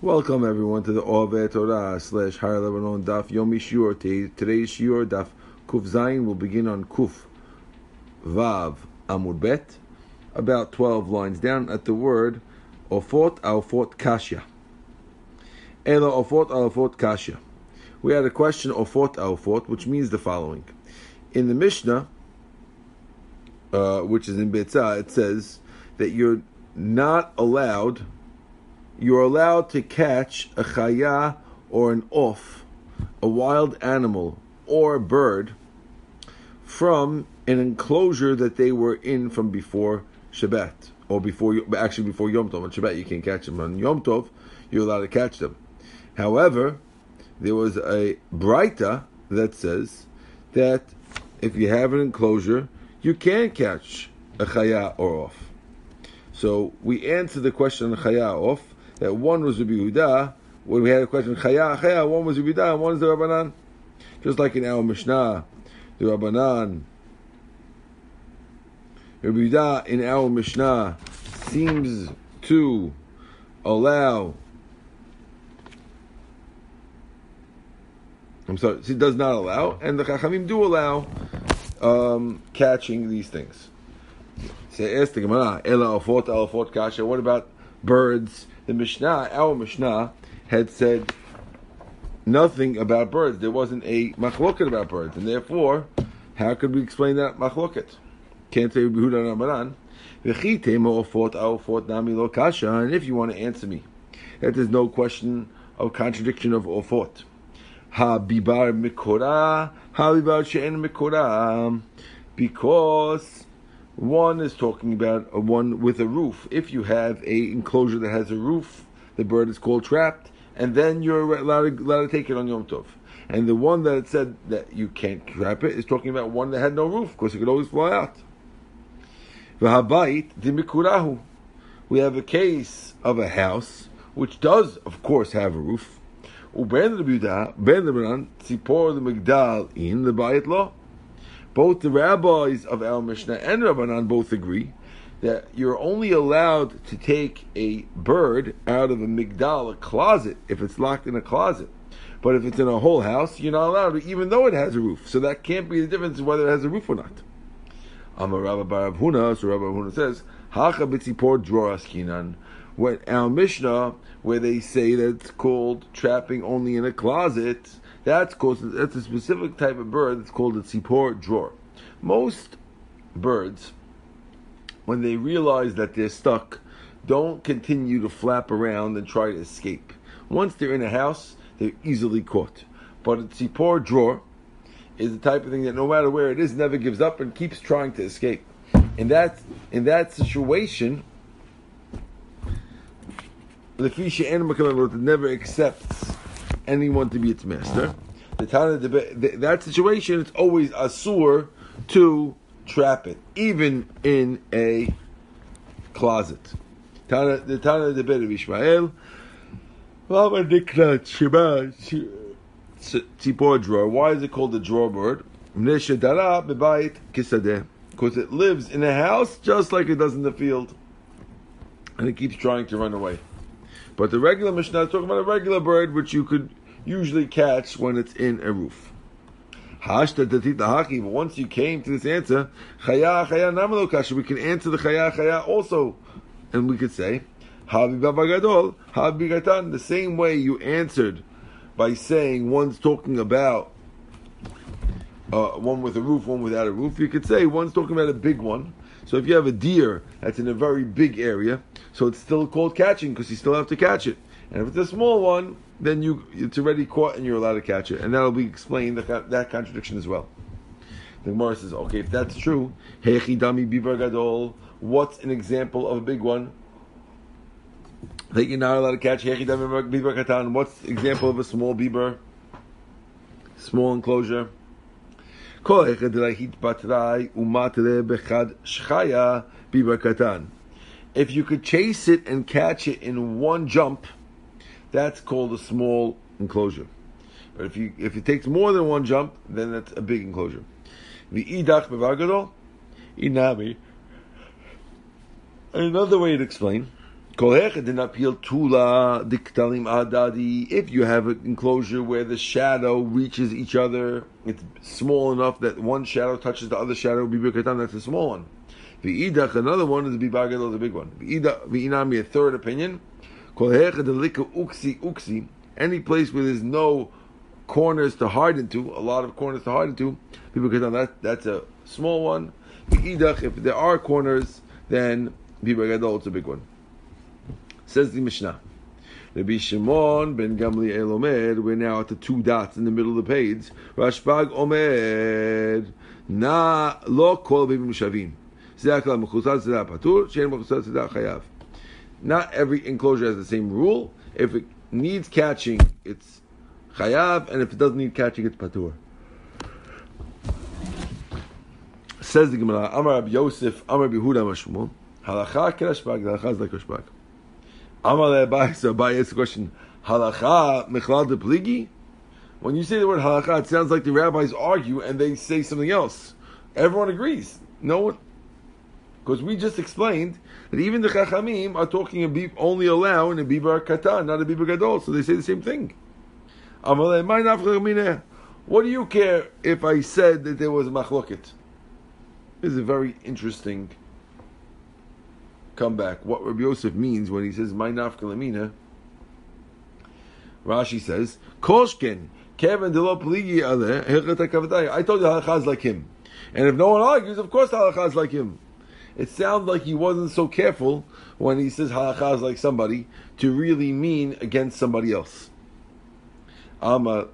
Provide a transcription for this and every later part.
Welcome everyone to the Ove Torah slash Har Lebanon Daf Yomi Shiur. Today's Shiur Daf Kuf Zayin will begin on Kuf Vav Amud Bet, about 12 lines down at the word Ofot Alfot Kasha. Ela Ofot Alfot Kasha. We had a question Ofot Alfot, which means the following. In the Mishnah, uh, which is in Betzah, it says that you're not allowed you're allowed to catch a chaya or an off, a wild animal or a bird, from an enclosure that they were in from before Shabbat, or before actually before Yom Tov. On Shabbat you can't catch them. On Yom Tov you're allowed to catch them. However, there was a brayta that says that if you have an enclosure, you can catch a chaya or off. So we answer the question on chaya off that one was Rabbi Yehuda, when we had a question, Chaya, Chaya, one was Rabbi Yehuda, and one is the Rabbanan. Just like in our Mishnah, the Rabbanan, Rabbi Yehuda in our Mishnah seems to allow I'm sorry, he does not allow, and the Chachamim do allow um, catching these things. Say, ask the Gemara, Ela alfot alfot kasha. What about birds the Mishnah, our Mishnah, had said nothing about birds. There wasn't a machloket about birds, and therefore, how could we explain that machloket? Can't say Behuda Ramadan. And if you want to answer me, that there's no question of contradiction of ofot. Ha bibar mikora, ha bibar she'en mikora, because one is talking about a one with a roof. If you have a enclosure that has a roof, the bird is called trapped, and then you're allowed to, allowed to take it on Yom Tov. And the one that said that you can't trap it is talking about one that had no roof, because it could always fly out. dimikurahu. We have a case of a house which does, of course, have a roof. Ben the tzipor the migdal in the bayit law both the rabbis of Al Mishnah and Rabbanan both agree that you're only allowed to take a bird out of a migdal, a closet, if it's locked in a closet. But if it's in a whole house, you're not allowed even though it has a roof. So that can't be the difference whether it has a roof or not. Amar Rabbi Bar Huna, so Rabbi Huna says, Hacha b'tzipor droraskinan. When our Mishnah, where they say that it's called trapping only in a closet, that's called that's a specific type of bird. It's called a tzipor dror. Most birds, when they realize that they're stuck, don't continue to flap around and try to escape. Once they're in a house, they're easily caught. But a tzipor dror is the type of thing that no matter where it is, never gives up and keeps trying to escape. In that in that situation, the fish animal never accepts anyone to be its master. The that situation, it's always asur to trap it, even in a closet. Tana, the Bet of Ishmael. Tzipor dror. Why is it called the dror bird? Because it lives in a house just like it does in the field, and it keeps trying to run away. But the regular Mishnah is talking about a regular bird which you could usually catch when it's in a roof. But once you came to this answer, we can answer the chaya chaya also, and we could say. The same way you answered by saying one's talking about uh, one with a roof, one without a roof. You could say one's talking about a big one, so if you have a deer that's in a very big area, so it's still called catching because you still have to catch it. And if it's a small one, then you it's already caught and you're allowed to catch it. And that'll be explained that, that contradiction as well. The Gemara says, okay, if that's true, dami bibar gadol. What's an example of a big one that you're not allowed to catch? bibar katan. What's example of a small bibar, small enclosure? If you could chase it and catch it in one jump, that's called a small enclosure. But if you if it takes more than one jump, then that's a big enclosure. The idach inami. Another way to explain, If you have an enclosure where the shadow reaches each other, it's small enough that one shadow touches the other shadow, that's a small one. V'idach, another one is bibar gadol, the big one. V'inami, a third opinion. uksi uksi. Any place where there's no corners to hide into, a lot of corners to hide into, get that. That's a small one. V'idach, if there are corners, then bibar gadol, it's a big one. Says the Mishnah. Rabbi Shimon ben Gamliel Omer, we're now at the two dots in the middle of the page. Rashbag Omer, na lo kol bivim shavim. Not every enclosure has the same rule. If it needs catching, it's chayav, and if it doesn't need catching, it's patur. Says the Gemara, Amar Rabbi Yosef, Amar Behuda Mashmon, halacha kerashbag, halacha is like rashbag. Amar Abaye, so Abaye asks the question, halacha mechlal de pligi? When you say the word halacha, it sounds like the rabbis argue and they say something else. Everyone agrees. No one, because we just explained that even the Chachamim are talking a only allow in a bibar katan, not a bibar gadol. So they say the same thing. What do you care if I said that there was a machloket? This is a very interesting comeback. What Rabbi Yosef means when he says "My nafkalamina." Rashi says, "Koshkin Kevin de lo pligi I told you halacha is like him, and if no one argues, of course halacha is like him it sounds like he wasn't so careful when he says halacha is like somebody to really mean against somebody else. Ama,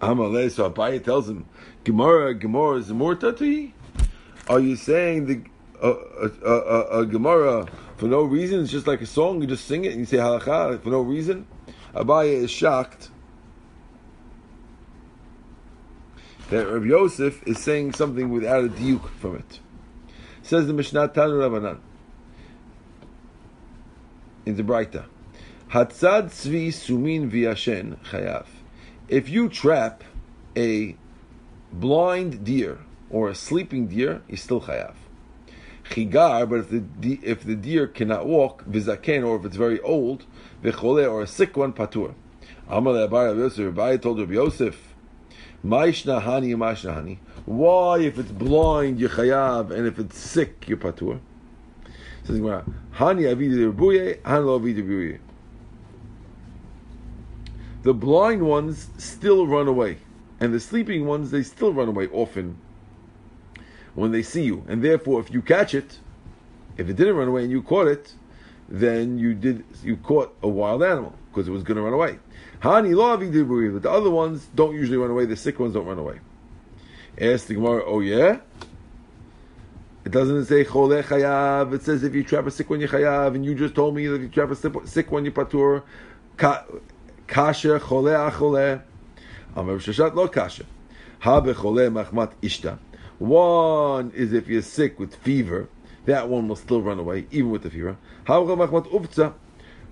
Ama so Abaye tells him, Gemara, Gemara is more tati. Are you saying the a, a, a, Gemara for no reason? It's just like a song. You just sing it and you say halacha for no reason. Abaye is shocked that Rabbi Yosef is saying something without a diuk from it. Says the Mishnah Tanu Rabbanan in the Braita. Hatzad tzvi sumin v'yashen chayav. If you trap a blind deer or a sleeping deer, he's still chayav. Chigar, but if the if the deer cannot walk, vizaken, or if it's very old, v'chole, or a sick one, patur. Amal Abar Yosef, Rabbi told Rabbi Yosef, Ma'ishna hani, ma'ishna hani. Why, if it's blind, you're chayav, and if it's sick, you're patur? Says Gemara, Hani avidi rebuye, hani lo avidi The blind ones still run away, and the sleeping ones they still run away often when they see you, and therefore, if you catch it, if it didn't run away and you caught it, then you did you caught a wild animal because it was going to run away. Hani lo avidi but the other ones don't usually run away. The sick ones don't run away. Ask the Gemara, oh yeah? It doesn't say chole chayav. It says if you trap a sick one you chayav, and you just told me that if you trap a sick one you patur. Kasha chole achole. Amar shashat lo kasha. Habe chole machmat ishta. One is if you're sick with fever, that one will still run away, even with the fever.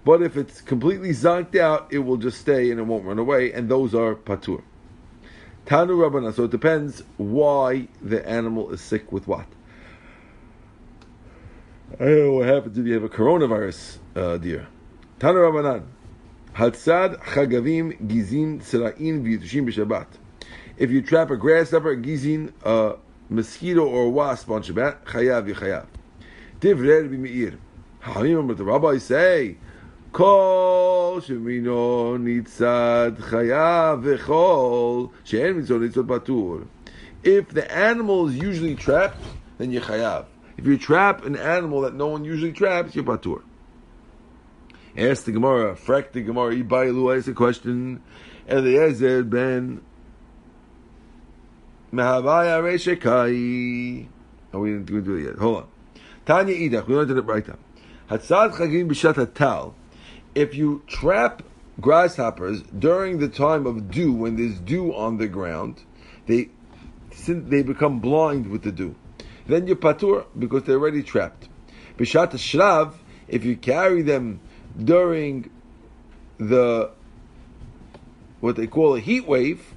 But if it's completely zonked out, it will just stay and it won't run away, and those are patur. Tanu Rabbanan. So it depends why the animal is sick with what. Oh, what happens if you have a coronavirus uh, deer? Tanu Rabbanan. Hatzad chagavim gizin tzra'in v'yitushim b'Shabbat. If you trap a grasshopper, gizin, a mosquito or a wasp on Shabbat, chayav yichayav. Divrei b'meir. How do you remember the rabbis say? כל שמינו ניצד חיה וחול, שאין מצווה ניצוד פטור. If the animal is usually trapped, then you're chayav. If you trap an animal that no one usually traps, you're patur. Ask the Gemara, frack the Gemara, Ibailu asked a question, Eliezer ben Mehavaya Reshekai. Oh, we didn't do it yet. Hold on. Tanya Idach, we learned it right now. Hatzad Chagim B'Shat HaTal if you trap grasshoppers during the time of dew, when there's dew on the ground, they they become blind with the dew. Then you're patur because they're already trapped. Bishat shrav, if you carry them during the what they call a heat wave,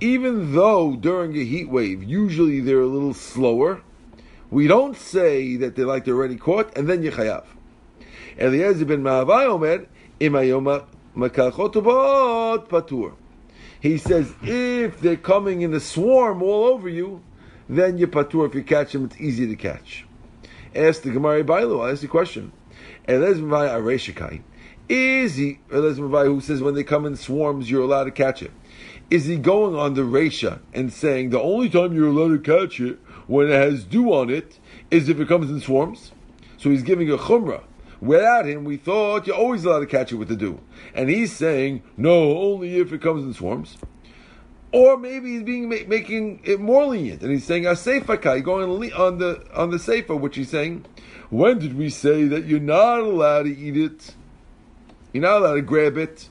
even though during a heat wave usually they're a little slower, we don't say that they're like they're already caught and then you chayav. Eliezer ben Mahavai Omer, Patur. He says, if they're coming in a swarm all over you, then you patur. If you catch them, it's easy to catch. Ask the Gemara Bailu, I ask the question. Eliezer Mavai Areshikai. Is he, Mavai, who says when they come in swarms, you're allowed to catch it? Is he going on the Resha and saying the only time you're allowed to catch it when it has dew on it is if it comes in swarms? So he's giving a chumrah. Without him, we thought you're always allowed to catch it with the dew. And he's saying, no, only if it comes in swarms. Or maybe he's being making it more lenient, and he's saying a seifa going on the on the seifa, which he's saying, when did we say that you're not allowed to eat it? You're not allowed to grab it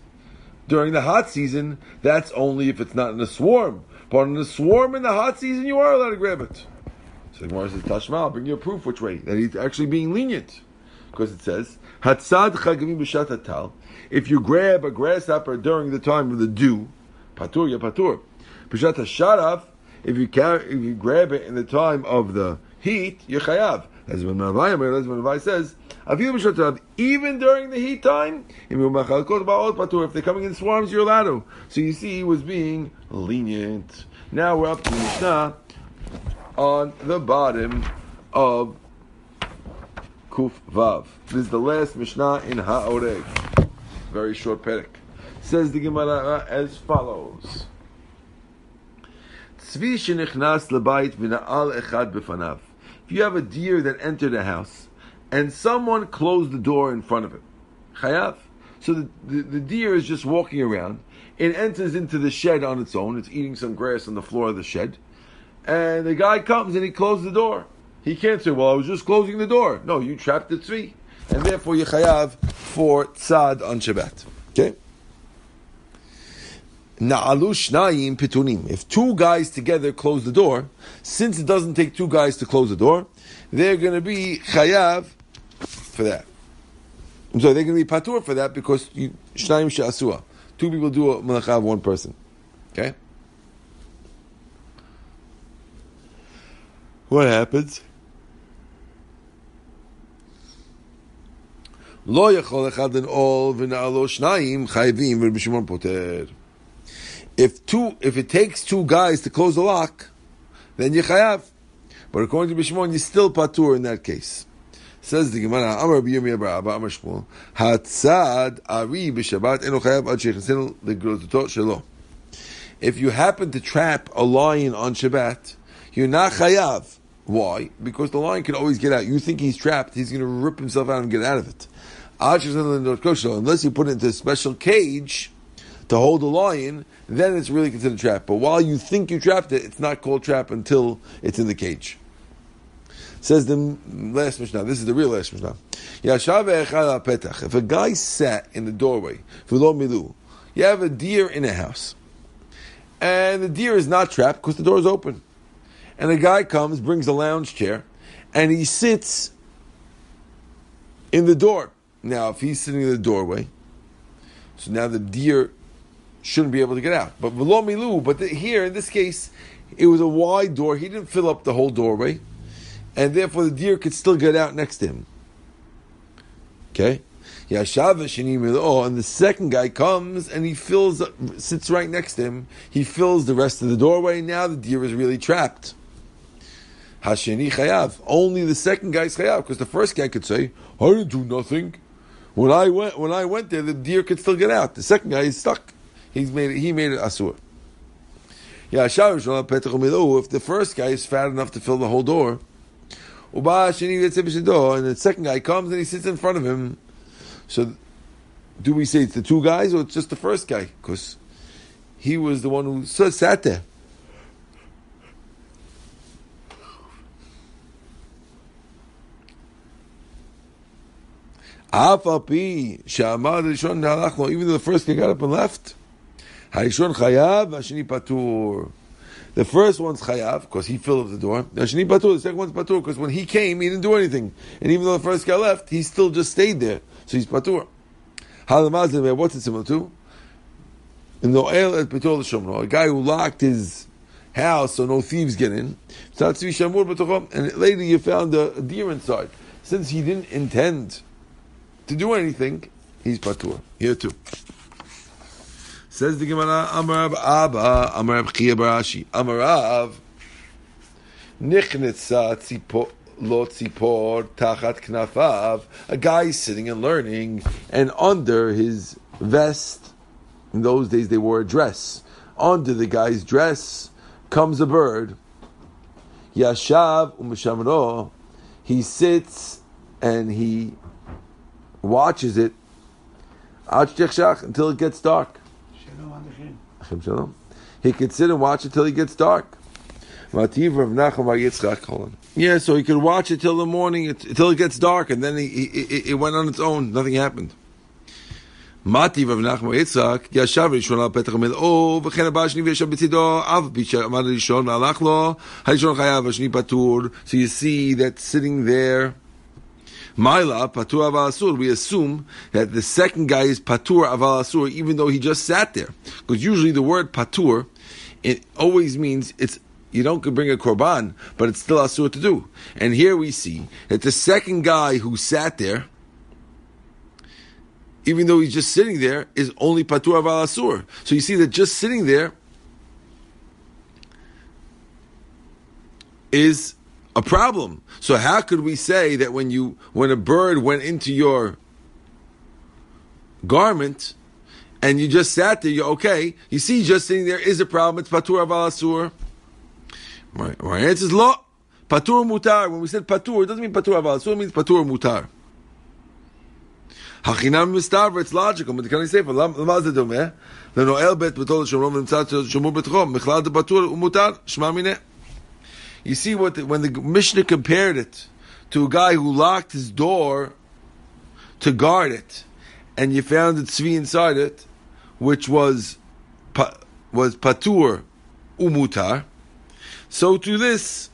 during the hot season. That's only if it's not in a swarm. But in a swarm in the hot season, you are allowed to grab it. So Gemara says, Tashma, I'll bring you a proof which way that he's actually being lenient, because it says Hatzad chagavim b'shat If you grab a grasshopper during the time of the dew, patur ya patur. B'shat. If you if you grab it in the time of the heat, you chayav. As when Mavai says, even during the heat time, if they're coming in swarms, you're allowed to. So you see, he was being lenient. Now we're up to Mishnah on the bottom of Kuf Vav. This is the last Mishnah in Ha'oreg. Very short perek. Says the Gemara as follows. If you have a deer that entered a house and someone closed the door in front of him. chayav. So the, the, the, deer is just walking around. It enters into the shed on its own. It's eating some grass on the floor of the shed. And the guy comes and he closes the door. He can't say, well, I was just closing the door. No, you trapped the tree. And therefore you chayav for tzad on Shabbat. Okay? If two guys together close the door, since it doesn't take two guys to close the door, they're going to be chayav for that. So they're going to be patur for that because shnayim she'asua. Two people do a malacha of one person. Okay? What happens? Lo yachol echad and all v'na'alo shnayim chayvim v'b'shimon poter if two, if it takes two guys to close the lock, then you chayav. But according to Bishmon, you're still patur in that case. Says the Gemara, Amar abba Amar Shmuel, Hatzad ari b'shabbat eno chayav ad legrotutot shelo. If you happen to trap a lion on Shabbat, you're not chayav. Why? Because the lion can always get out. You think he's trapped, he's going to rip himself out and get out of it. Unless you put it into a special cage, to hold the lion, then it's really considered trap. But while you think you trapped it, it's not called trap until it's in the cage. Says the last Mishnah. This is the real last Mishnah. If a guy sat in the doorway, you have a deer in a house, and the deer is not trapped because the door is open, and the guy comes, brings a lounge chair, and he sits in the door. Now, if he's sitting in the doorway, so now the deer shouldn't be able to get out. But v'lo milu, but the, here in this case, it was a wide door. He didn't fill up the whole doorway, and therefore the deer could still get out next to him. Okay. And the second guy comes and he fills, sits right next to him. He fills the rest of the doorway. Now the deer is really trapped. Hasheni chayav. Only the second guy's chayav because the first guy could say, "I didn't do nothing." When I went, when I went there, the deer could still get out. The second guy is stuck. He's made it, he made it asur. Yeah, if the first guy is fat enough to fill the whole door, and the second guy comes and he sits in front of him. So, do we say it's the two guys or it's just the first guy? Because he was the one who sat there. Even though the first guy got up and left. Chayav, Hashini patur. The first one's chayav because he filled up the door. The second one's patur because when he came, he didn't do anything, and even though the first guy left, he still just stayed there. So he's patur. Halamazim, eh, what's it similar to? In the oil at Petor Shomro, a guy who locked his house so no thieves get in. And later you found a, a deer inside. Since he didn't intend to do anything, he's patur. Here too. Says the Gemara, Amar Abba, Amar Chia Barashi, Amarav, Nichnitza Tzipo, Lo Tzipor, Tachat Knafav, a guy sitting and learning, and under his vest, in those days they wore a dress, under the guy's dress comes a bird. Yashav Umishamro, he sits and he watches it. Until it gets dark. He could sit and watch it till it gets dark. Yeah, so he could watch it till the morning, until it gets dark, and then he, he, it, it went on its own. Nothing happened. Mati Rav Nachman Yitzchak, ישב ראשון על פתח המלאו, וכן הבא השני וישב בצידו, אף פי שעמד הראשון והלך לו, הראשון חייב, השני פטור. So you see that sitting there, Maila, Patur Aval Asur, we assume that the second guy is Patur Aval Asur, even though he just sat there. Because usually the word Patur, it always means it's you don't bring a korban, but it's still asur to do. And here we see that the second guy who sat there, even though he's just sitting there, is only patur aval asur. So you see that just sitting there is a problem. So how could we say that when you when a bird went into your garment and you just sat there, you're okay. You see, just sitting there is a problem. It's patur avalasur. My, my answer is lo. Patur mutar. When we said patur, it doesn't mean patur avalasur. It means patur mutar. Hachinam mistavra. It's logical. But can I say for lama zedome? The noel bet betol shemrom v'mtzat shemur betchom. Mechlad patur umutar. shmamineh. You see what the, when the Mishnah compared it to a guy who locked his door to guard it, and you found the tzvi inside it, which was was patur umutar. So to this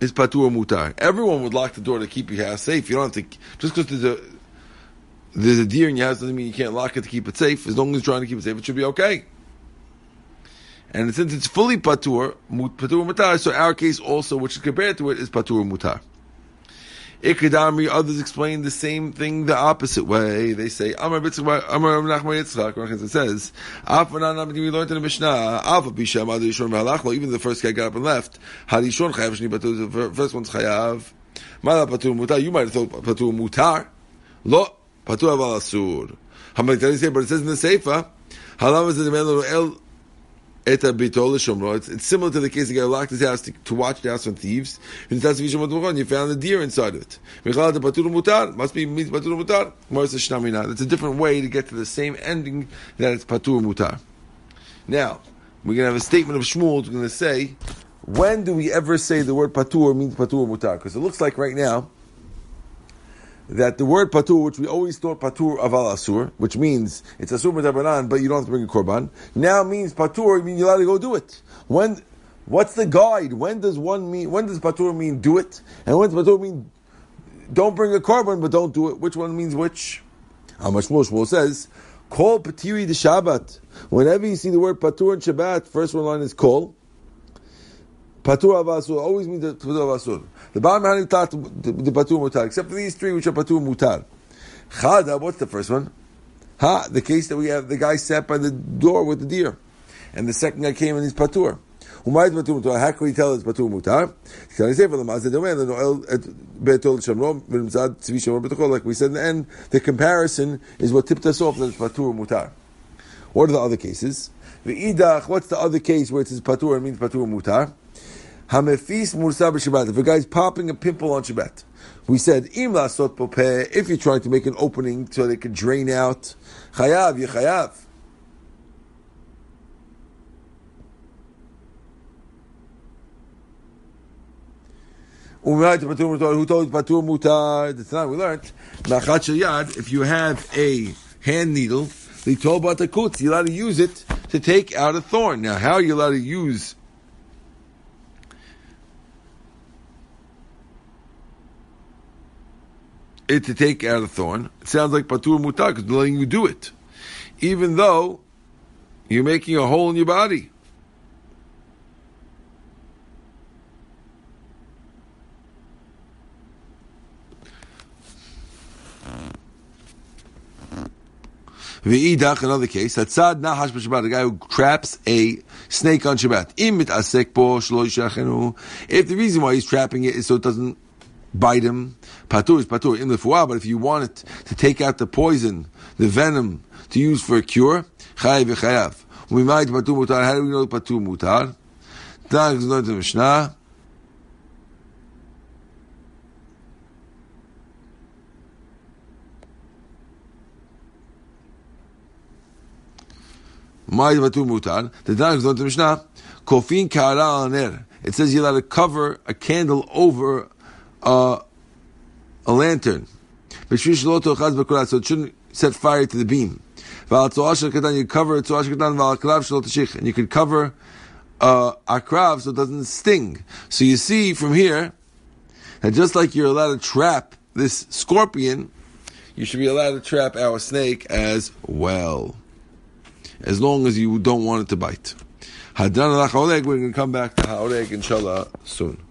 is patur mutar. Everyone would lock the door to keep your house safe. You don't have to just because there's a there's a deer in your house doesn't mean you can't lock it to keep it safe. As long as you're trying to keep it safe, it should be okay. And since it's fully patur, patur mutar, so our case also, which is compared to it, is patur mutar. Ikadami, others explain the same thing the opposite way. They say, Amar Nachman Yitzchak, it says, we learned in the Mishnah, Alpha Bisha, Amad Yishon V'halachlo, even the first guy got up and left, Hadishon Chayav Shni Patur, the first one's Chayav, Mala Patur Mutar, you might have thought Patur Mutar, Lo, Patur Aval Asur. Hamak say, but it says in the Sefer, Halam is the man El it's, it's similar to the case of the guy locked his house to, to watch the house from thieves. And you found a deer inside of it. Must be patur mutar. It's a different way to get to the same ending that it's patur mutar. Now, we're going to have a statement of Shmuel. We're going to say, when do we ever say the word patur means patur mutar? Because it looks like right now that the word patur, which we always thought patur aval asur, which means it's asur metabanan, but you don't have to bring a korban, now means patur, you mean you're allowed to go do it. When, what's the guide? When does one mean, when does patur mean do it? And when does patur mean don't bring a korban, but don't do it? Which one means which? How much more Shmuel says, call patiri the Shabbat. Whenever you see the word patur and Shabbat, first one line is call. Patur avasur always means the patur avasur. The bottom taught the patur mutar, except for these three which are patur mutar. Chada, what's the first one? Ha, the case that we have, the guy sat by the door with the deer, and the second guy came and he's patur. Umayit. How can we tell it's patur mutar? Can I say for the the uh, shamrom betokol? Like we said in the end, the comparison is what tipped us off that it's patur mutar. What are the other cases? The idach. What's the other case where it says patur and means patur mutar? Hamefis mursa b'Shabbat. If a guy's popping a pimple on Shabbat, we said im lasot popeh. If you're trying to make an opening so they can drain out, chayav yechayav. Who told patur mutar? The time we learned. If you have a hand needle, they told about the kutz. You're allowed to use it to take out a thorn. Now, how are you allowed to use it to take out a thorn. It sounds like patur mutar because letting you do it, even though you're making a hole in your body. V'idach, another case, Hatzad nahash b'Shabbat, a guy who traps a snake on Shabbat. If the reason why he's trapping it is so it doesn't bite him, patur is patur in the fuah, but if you want it to take out the poison, the venom, to use for a cure, chayav v'chayav. We might patur mutar, how do we know patur mutar? Tanakh is not the Mishnah. The Tanakh is the Mishnah. Kofin kara aner. It says you're allowed to cover a candle over uh, a lantern. So it shouldn't set fire to the beam. You cover and you can cover uh, akrav so it doesn't sting. So you see from here that just like you're allowed to trap this scorpion, you should be allowed to trap our snake as well as long as you don't want it to bite. We're going to come back to Haoreg inshallah soon.